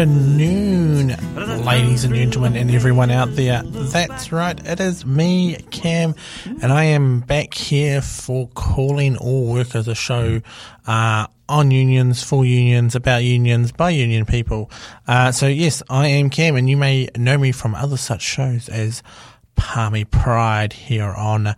afternoon, ladies and gentlemen, and everyone out there. That's right, it is me, Cam, and I am back here for Calling All Workers, a show uh, on unions, for unions, about unions, by union people. Uh, so, yes, I am Cam, and you may know me from other such shows as Palmy Pride here on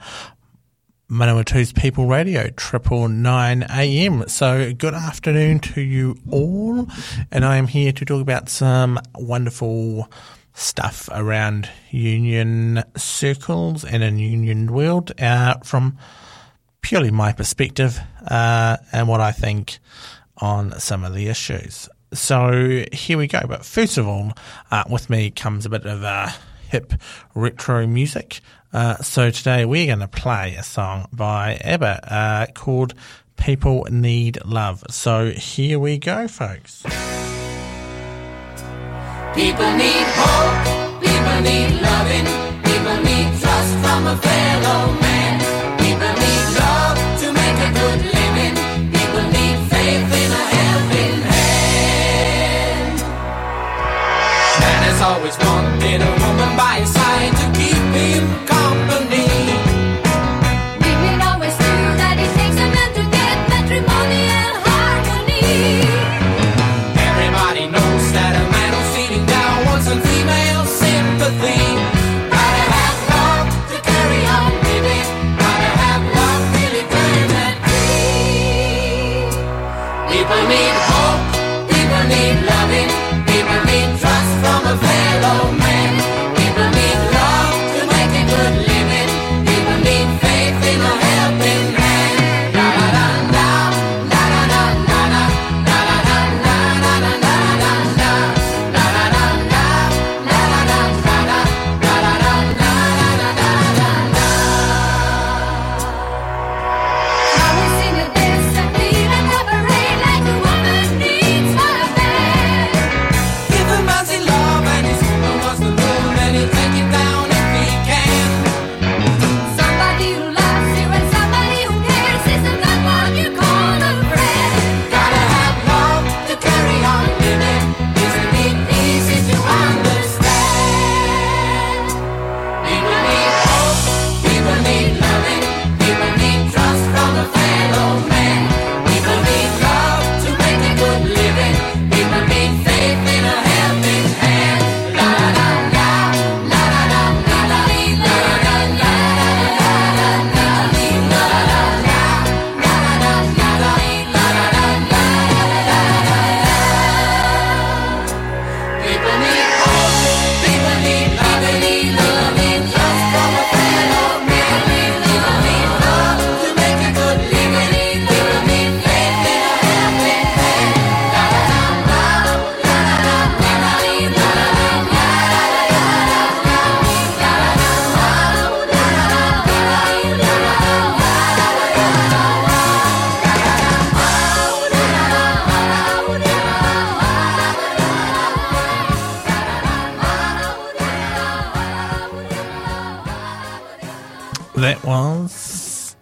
Manawatu's People Radio, triple nine AM. So good afternoon to you all, and I am here to talk about some wonderful stuff around union circles and in union world uh, from purely my perspective uh, and what I think on some of the issues. So here we go. But first of all, uh, with me comes a bit of uh, hip retro music. Uh, so today we're going to play a song by ABBA uh, called People Need Love. So here we go, folks. People need hope, people need loving, people need trust from a fellow man. People need love to make a good living, people need faith in a helping hand. Man has always wanted a woman by his side That was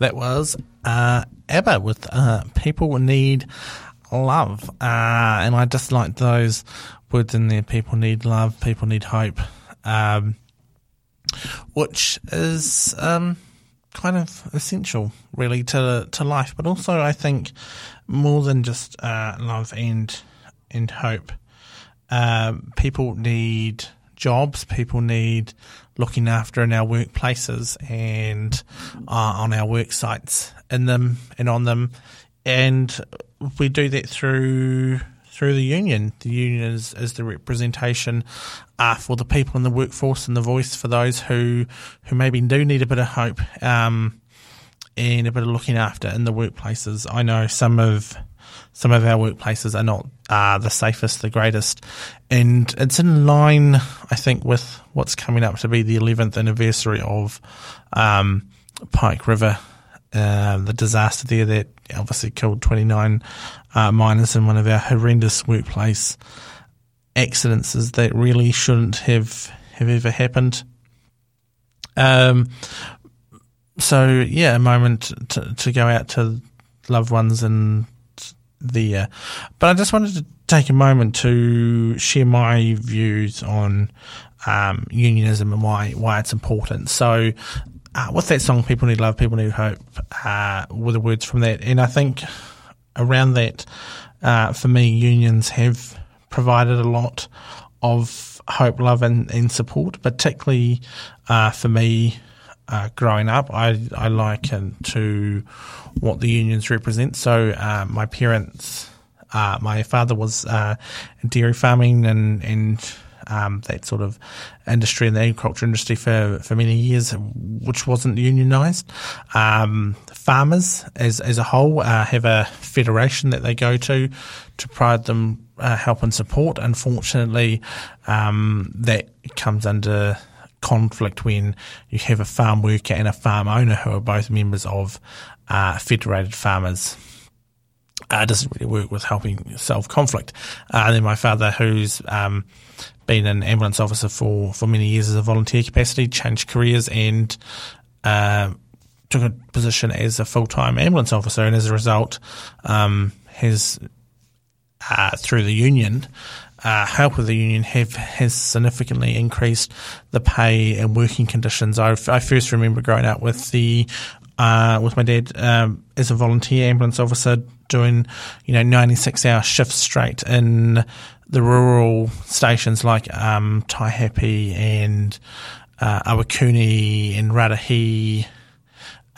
that was uh, ABBA with uh, "People Need Love," uh, and I just like those words in there. People need love. People need hope, um, which is um, kind of essential, really, to to life. But also, I think more than just uh, love and and hope, uh, people need jobs. People need looking after in our workplaces and uh, on our work sites in them and on them, and we do that through through the union. The union is, is the representation uh, for the people in the workforce and the voice for those who who maybe do need a bit of hope um, and a bit of looking after in the workplaces. I know some of some of our workplaces are not uh, the safest, the greatest, and it's in line, I think, with what's coming up to be the 11th anniversary of um, Pike River, uh, the disaster there that obviously killed 29 uh, miners in one of our horrendous workplace accidents that really shouldn't have have ever happened. Um, so yeah, a moment to, to go out to loved ones and the. Uh, but I just wanted to take a moment to share my views on um, unionism and why why it's important. So. Uh, that song, People Need Love, People Need Hope, uh, were the words from that. And I think around that, uh, for me, unions have provided a lot of hope, love, and, and support, particularly uh, for me uh, growing up. I, I liken to what the unions represent. So, uh, my parents, uh, my father was uh, dairy farming and, and um, that sort of industry and the agriculture industry for, for many years, which wasn't unionised. Um, farmers, as as a whole, uh, have a federation that they go to to provide them uh, help and support. Unfortunately, um, that comes under conflict when you have a farm worker and a farm owner who are both members of uh, federated farmers uh, doesn't really work with helping solve conflict. Uh, and then my father, who's um, been an ambulance officer for, for many years as a volunteer capacity, changed careers and uh, took a position as a full time ambulance officer, and as a result, um, has uh, through the union. Uh, help with the union have has significantly increased the pay and working conditions. I, I first remember growing up with the uh, with my dad um, as a volunteer ambulance officer doing you know 96 hour shifts straight in the rural stations like um, Taihape and uh, Awakuni and Rarahi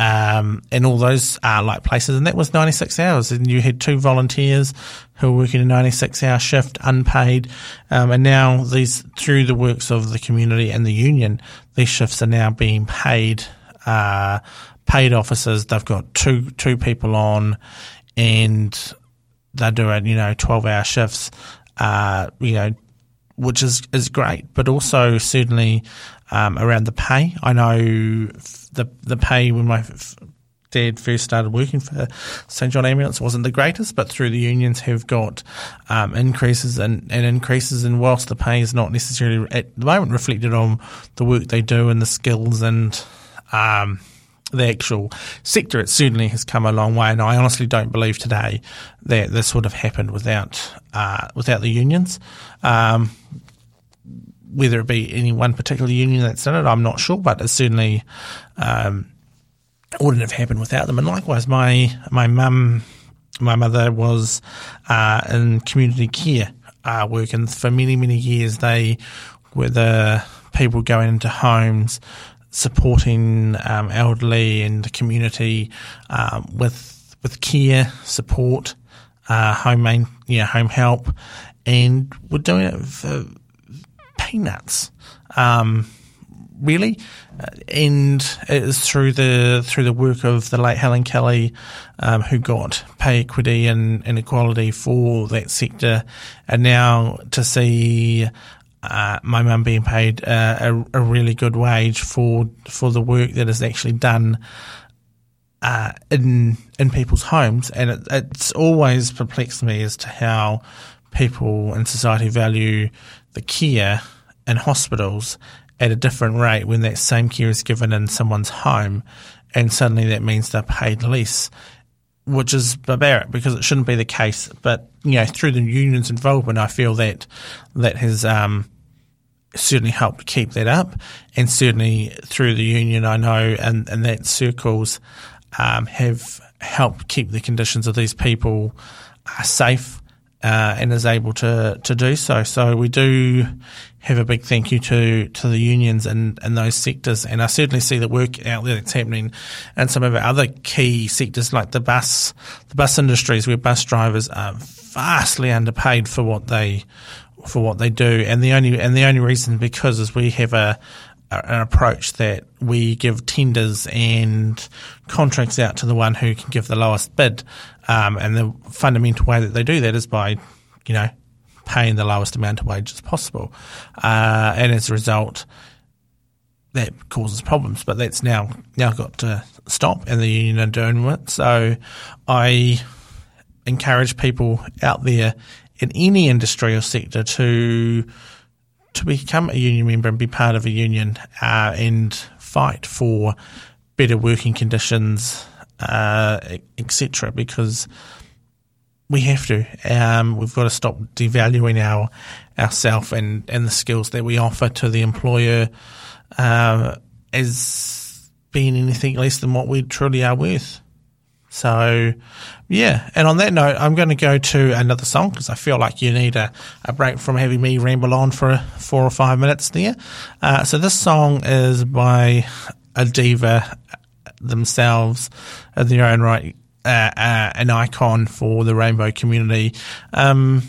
um, and all those uh, like places, and that was 96 hours. And you had two volunteers who were working a 96 hour shift, unpaid, um, and now these through the works of the community and the union, these shifts are now being paid. Uh, paid officers, they've got two two people on, and they're doing you know 12 hour shifts. Uh, you know, which is is great, but also certainly um, around the pay. I know the the pay when my f- dad first started working for St John Ambulance wasn't the greatest, but through the unions have got um, increases and, and increases. And whilst the pay is not necessarily at the moment reflected on the work they do and the skills and um, the actual sector, it certainly has come a long way. And I honestly don't believe today that this would have happened without uh, without the unions. Um, whether it be any one particular union that's done it, I'm not sure, but it certainly um, wouldn't have happened without them. And likewise, my my mum, my mother was uh, in community care uh, work, and for many many years they were the people going into homes supporting um, elderly and the community um, with with care support, uh, home main, you know, home help, and we're doing it for peanuts. Um, really, Uh, and it is through the through the work of the late Helen Kelly, um, who got pay equity and, and equality for that sector, and now to see uh, my mum being paid uh, a, a really good wage for for the work that is actually done uh, in in people's homes, and it, it's always perplexed me as to how people in society value the care in hospitals at a different rate when that same care is given in someone's home, and suddenly that means they're paid less, which is barbaric because it shouldn't be the case. But you know, through the union's involvement, I feel that that has um, certainly helped keep that up, and certainly through the union, I know, and and that circles um, have helped keep the conditions of these people uh, safe uh, and is able to to do so. So we do have a big thank you to to the unions and and those sectors. And I certainly see the work out there that's happening in some of our other key sectors like the bus the bus industries, where bus drivers are vastly underpaid for what they for what they do. And the only and the only reason because is we have a an approach that we give tenders and contracts out to the one who can give the lowest bid. Um, and the fundamental way that they do that is by, you know, paying the lowest amount of wages possible. Uh, and as a result, that causes problems, but that's now now got to stop, and the union are doing it. So, I encourage people out there in any industry or sector to to become a union member and be part of a union uh, and fight for better working conditions, uh, etc. Because we have to. Um, we've got to stop devaluing our ourself and, and the skills that we offer to the employer uh, as being anything less than what we truly are worth. So, yeah. And on that note, I'm going to go to another song because I feel like you need a, a break from having me ramble on for four or five minutes there. Uh, so this song is by a diva themselves in their own right, uh, uh, an icon for the rainbow community. Um,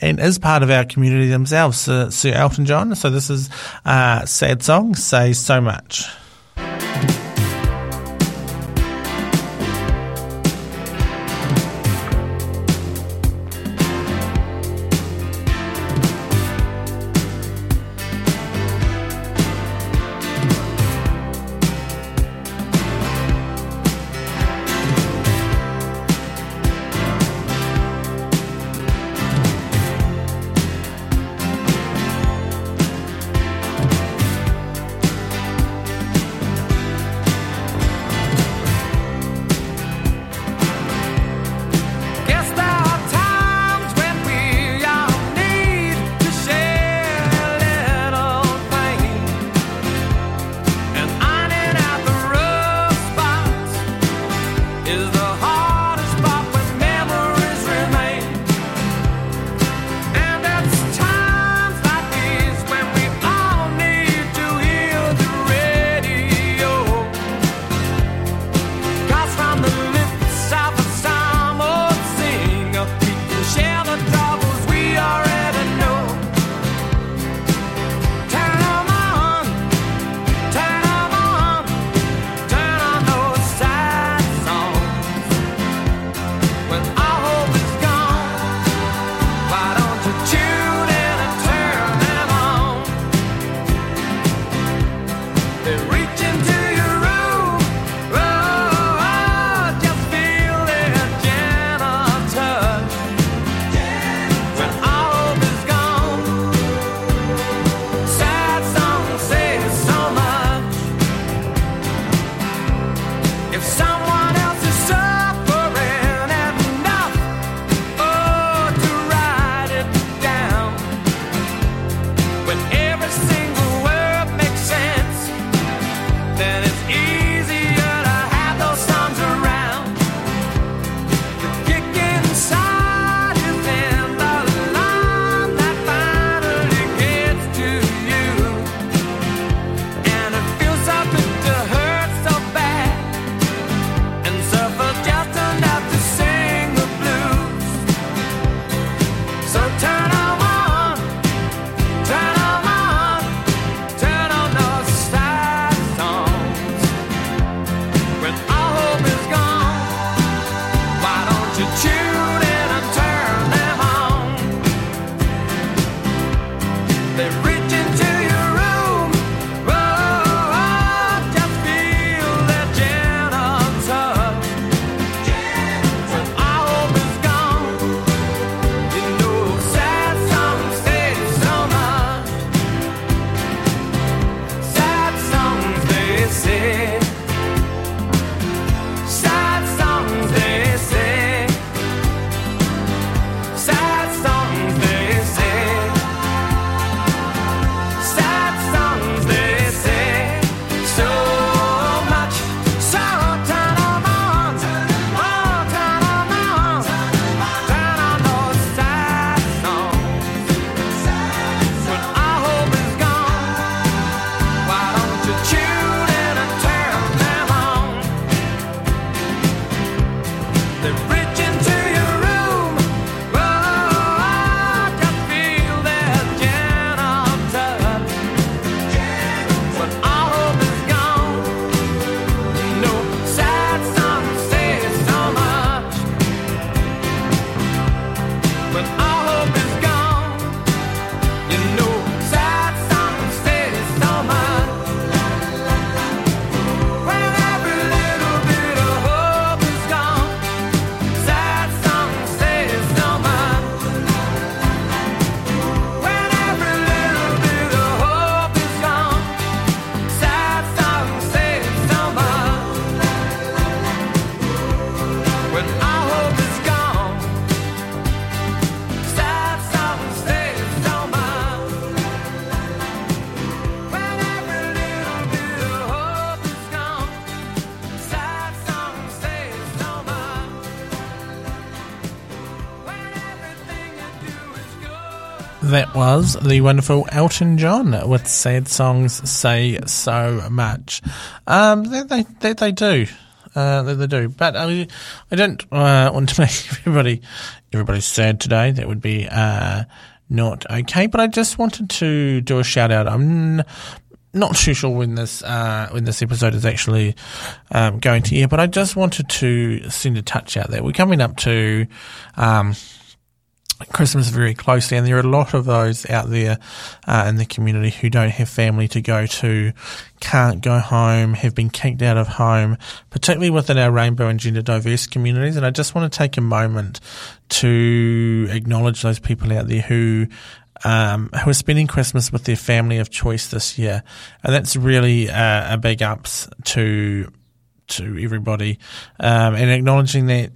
and is part of our community themselves, uh, Sir Elton John. So this is uh, sad song, say so much. Was the wonderful Elton John with sad songs say so much. Um, they they do, uh, they do. But I, I don't uh, want to make everybody everybody sad today. That would be uh, not okay. But I just wanted to do a shout out. I'm. Not too sure when this uh, when this episode is actually um, going to air, but I just wanted to send a touch out there. We're coming up to um, Christmas very closely, and there are a lot of those out there uh, in the community who don't have family to go to, can't go home, have been kicked out of home, particularly within our rainbow and gender diverse communities. And I just want to take a moment to acknowledge those people out there who um, who are spending Christmas with their family of choice this year, and that's really uh, a big ups to to everybody, um, and acknowledging that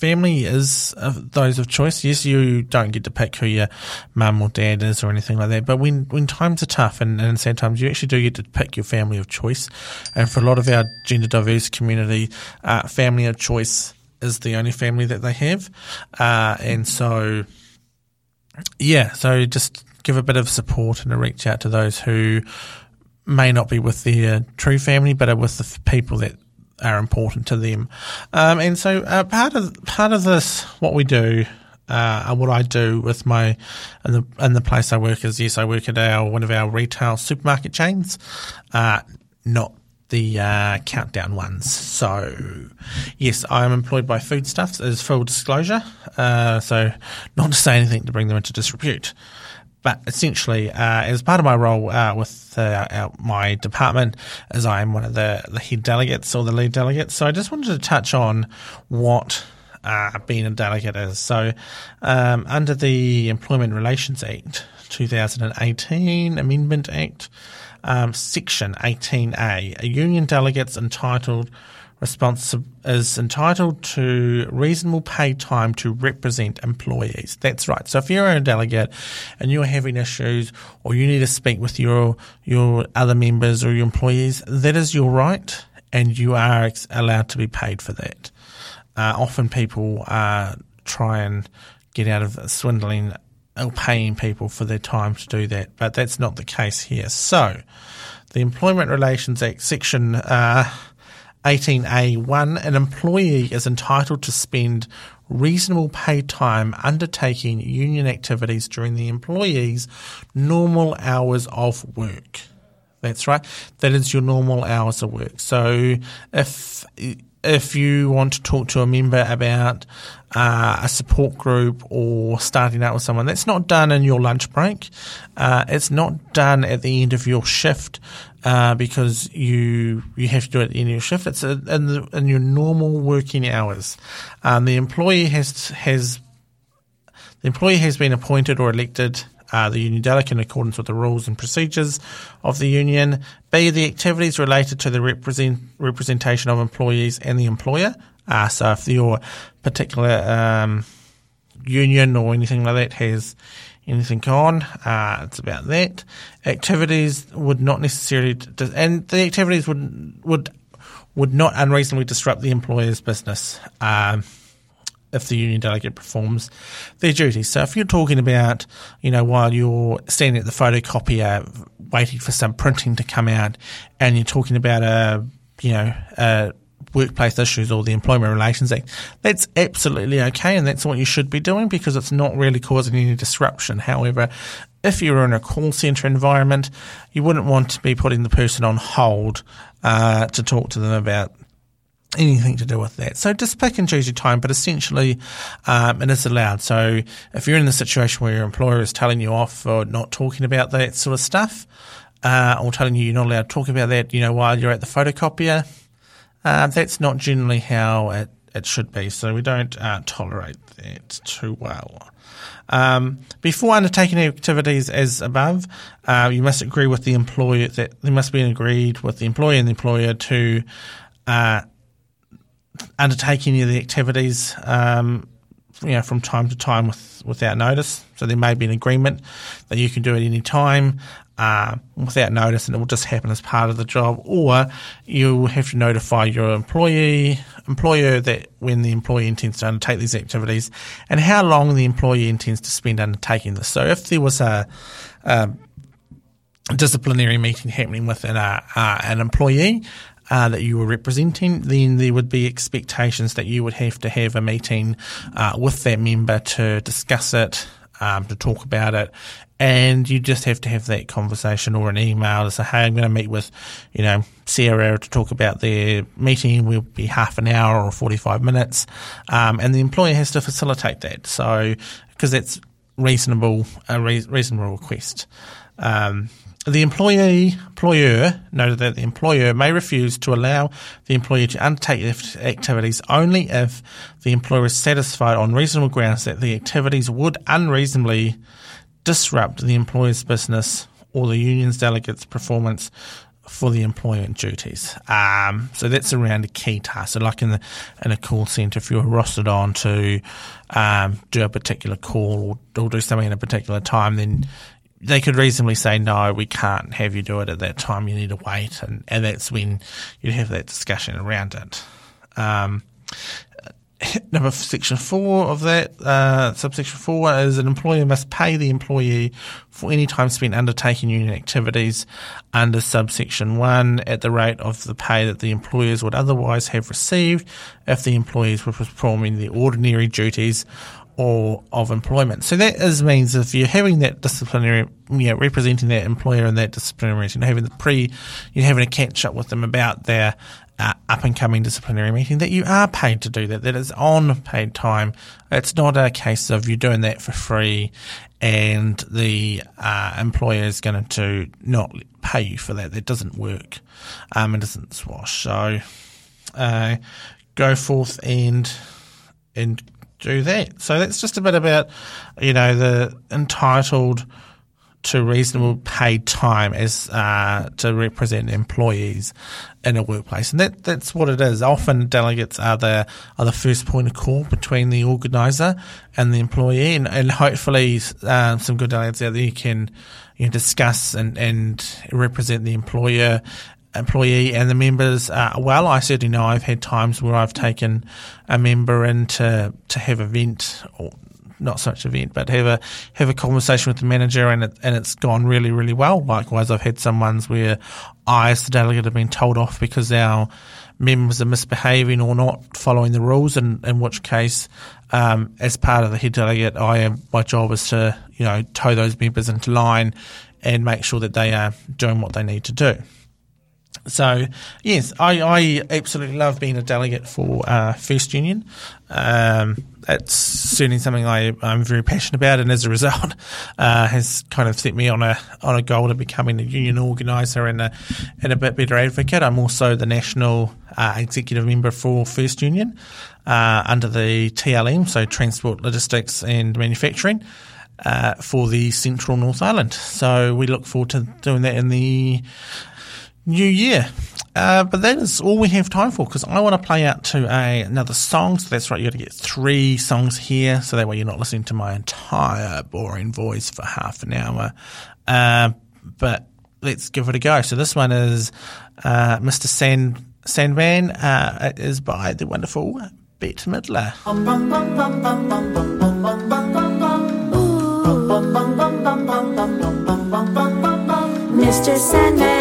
family is uh, those of choice. Yes, you don't get to pick who your mum or dad is or anything like that, but when when times are tough and, and sad times, you actually do get to pick your family of choice. And for a lot of our gender diverse community, uh, family of choice is the only family that they have, uh, and so yeah, so just give a bit of support and a reach out to those who may not be with their true family, but are with the people that are important to them. Um, and so uh, part of part of this, what we do. Uh, and what I do with my in the in the place I work is yes, I work at our one of our retail supermarket chains, uh, not the uh, countdown ones. So, yes, I am employed by Foodstuffs as full disclosure. Uh, so, not to say anything to bring them into disrepute. But essentially, uh, as part of my role uh, with uh, my department, as I am one of the, the head delegates or the lead delegates, so I just wanted to touch on what uh, being a delegate is. So, um, under the Employment Relations Act 2018 Amendment Act, um, Section 18A, a union delegate's entitled responsi- is entitled to reasonable paid time to represent employees. That's right. So if you're a delegate and you're having issues or you need to speak with your your other members or your employees, that is your right, and you are allowed to be paid for that. Uh, often people uh, try and get out of swindling or paying people for their time to do that, but that's not the case here. So, the Employment Relations Act, Section uh, 18A1, an employee is entitled to spend reasonable paid time undertaking union activities during the employee's normal hours of work. That's right. That is your normal hours of work. So if if you want to talk to a member about uh, a support group or starting out with someone, that's not done in your lunch break. Uh, it's not done at the end of your shift uh, because you you have to do it of your shift. It's in, the, in your normal working hours. Um, the employee has has the employee has been appointed or elected uh, the union delegate in accordance with the rules and procedures of the union. B, the activities related to the represent, representation of employees and the employer. Uh, so if your particular um, union or anything like that has anything on, uh, it's about that. Activities would not necessarily, dis- and the activities would would would not unreasonably disrupt the employer's business. Um, if the union delegate performs their duties. So if you're talking about, you know, while you're standing at the photocopier waiting for some printing to come out and you're talking about a, you know, a workplace issues or the Employment Relations Act, that's absolutely okay and that's what you should be doing because it's not really causing any disruption. However, if you're in a call centre environment, you wouldn't want to be putting the person on hold uh, to talk to them about anything to do with that. So just pick and choose your time, but essentially um, it is allowed. So if you're in the situation where your employer is telling you off for not talking about that sort of stuff, uh, or telling you you're not allowed to talk about that, you know, while you're at the photocopier, uh, that's not generally how it, it should be. So we don't uh, tolerate that too well. Um, before undertaking activities as above, uh, you must agree with the employer that there must be an agreed with the employer and the employer to uh, undertake any of the activities, um, you know, from time to time with, without notice. So there may be an agreement that you can do it any time uh, without notice, and it will just happen as part of the job. Or you will have to notify your employee employer that when the employee intends to undertake these activities, and how long the employee intends to spend undertaking this. So if there was a, a disciplinary meeting happening within a, uh, an employee. Uh, that you were representing, then there would be expectations that you would have to have a meeting uh, with that member to discuss it, um, to talk about it, and you just have to have that conversation or an email to say, "Hey, I'm going to meet with, you know, Sierra to talk about their meeting. We'll be half an hour or 45 minutes," um, and the employer has to facilitate that. So because that's reasonable, a re- reasonable request. Um, the employee employer noted that the employer may refuse to allow the employee to undertake activities only if the employer is satisfied on reasonable grounds that the activities would unreasonably disrupt the employer's business or the union's delegates' performance for the employment duties. Um, so that's around a key task. So, like in the in a call centre, if you're rostered on to um, do a particular call or, or do something at a particular time, then they could reasonably say, no, we can't have you do it at that time. You need to wait. And, and that's when you'd have that discussion around it. Um, number section four of that, uh, subsection four is an employer must pay the employee for any time spent undertaking union activities under subsection one at the rate of the pay that the employers would otherwise have received if the employees were performing the ordinary duties or of employment. So that is means if you're having that disciplinary, you know, representing that employer in that disciplinary meeting, having the pre, you're having a catch up with them about their uh, up and coming disciplinary meeting, that you are paid to do that, that is on paid time. It's not a case of you doing that for free and the uh, employer is going to not pay you for that. That doesn't work. Um, it doesn't swash. So uh, go forth and and do that. So that's just a bit about, you know, the entitled to reasonable paid time as uh, to represent employees in a workplace, and that that's what it is. Often delegates are the are the first point of call between the organizer and the employee, and, and hopefully uh, some good delegates out there can you know, discuss and, and represent the employer employee and the members uh, well. I certainly know I've had times where I've taken a member in to, to have a vent or not such event, but have a have a conversation with the manager, and it, and it's gone really really well. Likewise, I've had some ones where I, as the delegate, have been told off because our members are misbehaving or not following the rules, and in which case, um, as part of the head delegate, I am my job is to you know tow those members into line and make sure that they are doing what they need to do. So yes, I, I absolutely love being a delegate for uh, First Union. Um, it's certainly something I, I'm very passionate about, and as a result, uh, has kind of set me on a on a goal to becoming a union organiser and a and a bit better advocate. I'm also the national uh, executive member for First Union uh, under the TLM, so Transport, Logistics, and Manufacturing. Uh, for the Central North Island. So we look forward to doing that in the new year. Uh, but that is all we have time for because I want to play out to a, another song. So that's right, you got to get three songs here. So that way you're not listening to my entire boring voice for half an hour. Uh, but let's give it a go. So this one is uh, Mr. Sand, Sandman. Uh, it is by the wonderful Bette Midler. Mr. Sandman,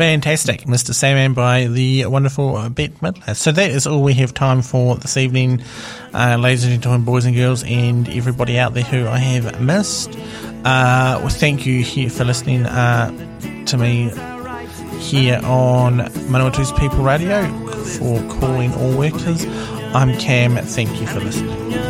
Fantastic, Mr. Sandman by the wonderful Bette Midler. So that is all we have time for this evening, uh, ladies and gentlemen, boys and girls, and everybody out there who I have missed. Uh, well, thank you here for listening uh, to me here on Manawatu's People Radio for calling all workers. I'm Cam. Thank you for listening.